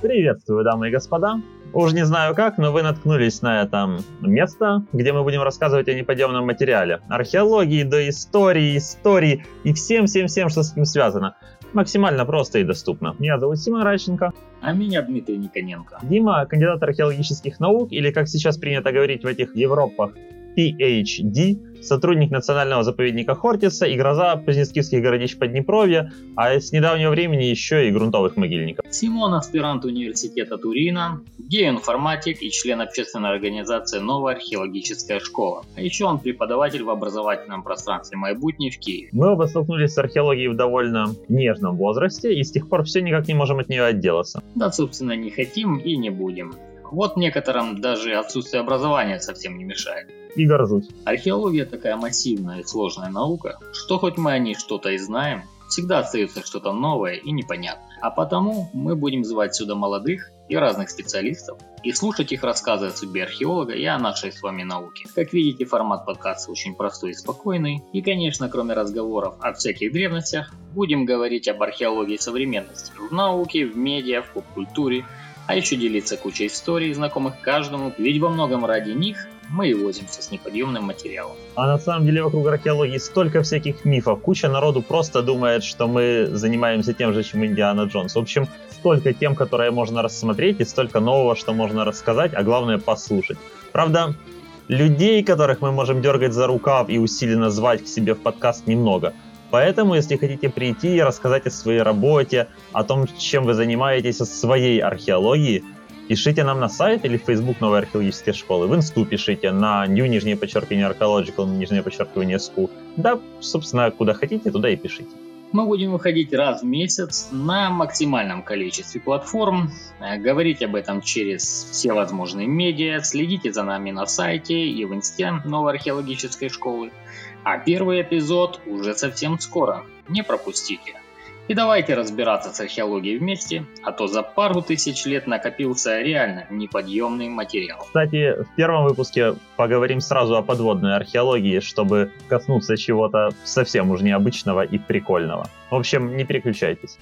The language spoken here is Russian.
Приветствую, дамы и господа. Уж не знаю как, но вы наткнулись на это место, где мы будем рассказывать о неподъемном материале. Археологии, до истории, истории и всем-всем-всем, что с этим связано. Максимально просто и доступно. Меня зовут Симон Раченко. А меня Дмитрий Никоненко. Дима, кандидат археологических наук, или как сейчас принято говорить в этих Европах, PhD, сотрудник национального заповедника Хортица и гроза позднескифских городищ Поднепровья, а с недавнего времени еще и грунтовых могильников. Симон – аспирант университета Турина, геоинформатик и член общественной организации «Новая археологическая школа». А еще он преподаватель в образовательном пространстве Майбутни в Киеве. Мы оба столкнулись с археологией в довольно нежном возрасте и с тех пор все никак не можем от нее отделаться. Да, собственно, не хотим и не будем. Вот некоторым даже отсутствие образования совсем не мешает. И горжусь. Археология такая массивная и сложная наука, что хоть мы о ней что-то и знаем, всегда остается что-то новое и непонятное. А потому мы будем звать сюда молодых и разных специалистов и слушать их рассказы о судьбе археолога и о нашей с вами науке. Как видите, формат подкаста очень простой и спокойный. И, конечно, кроме разговоров о всяких древностях, будем говорить об археологии современности в науке, в медиа, в поп-культуре, а еще делиться кучей историй, знакомых каждому, ведь во многом ради них мы и возимся с неподъемным материалом. А на самом деле вокруг археологии столько всяких мифов. Куча народу просто думает, что мы занимаемся тем же, чем Индиана Джонс. В общем, столько тем, которые можно рассмотреть, и столько нового, что можно рассказать, а главное послушать. Правда, людей, которых мы можем дергать за рукав и усиленно звать к себе в подкаст, немного. Поэтому, если хотите прийти и рассказать о своей работе, о том, чем вы занимаетесь, о своей археологии – Пишите нам на сайт или в Facebook Новой археологической школы. В инсту пишите на new нижнее подчеркивание archaeological нижнее подчеркивание ску. Да, собственно, куда хотите, туда и пишите. Мы будем выходить раз в месяц на максимальном количестве платформ, э, говорить об этом через все возможные медиа, следите за нами на сайте и в инсте Новой археологической школы. А первый эпизод уже совсем скоро, не пропустите. И давайте разбираться с археологией вместе, а то за пару тысяч лет накопился реально неподъемный материал. Кстати, в первом выпуске поговорим сразу о подводной археологии, чтобы коснуться чего-то совсем уж необычного и прикольного. В общем, не переключайтесь.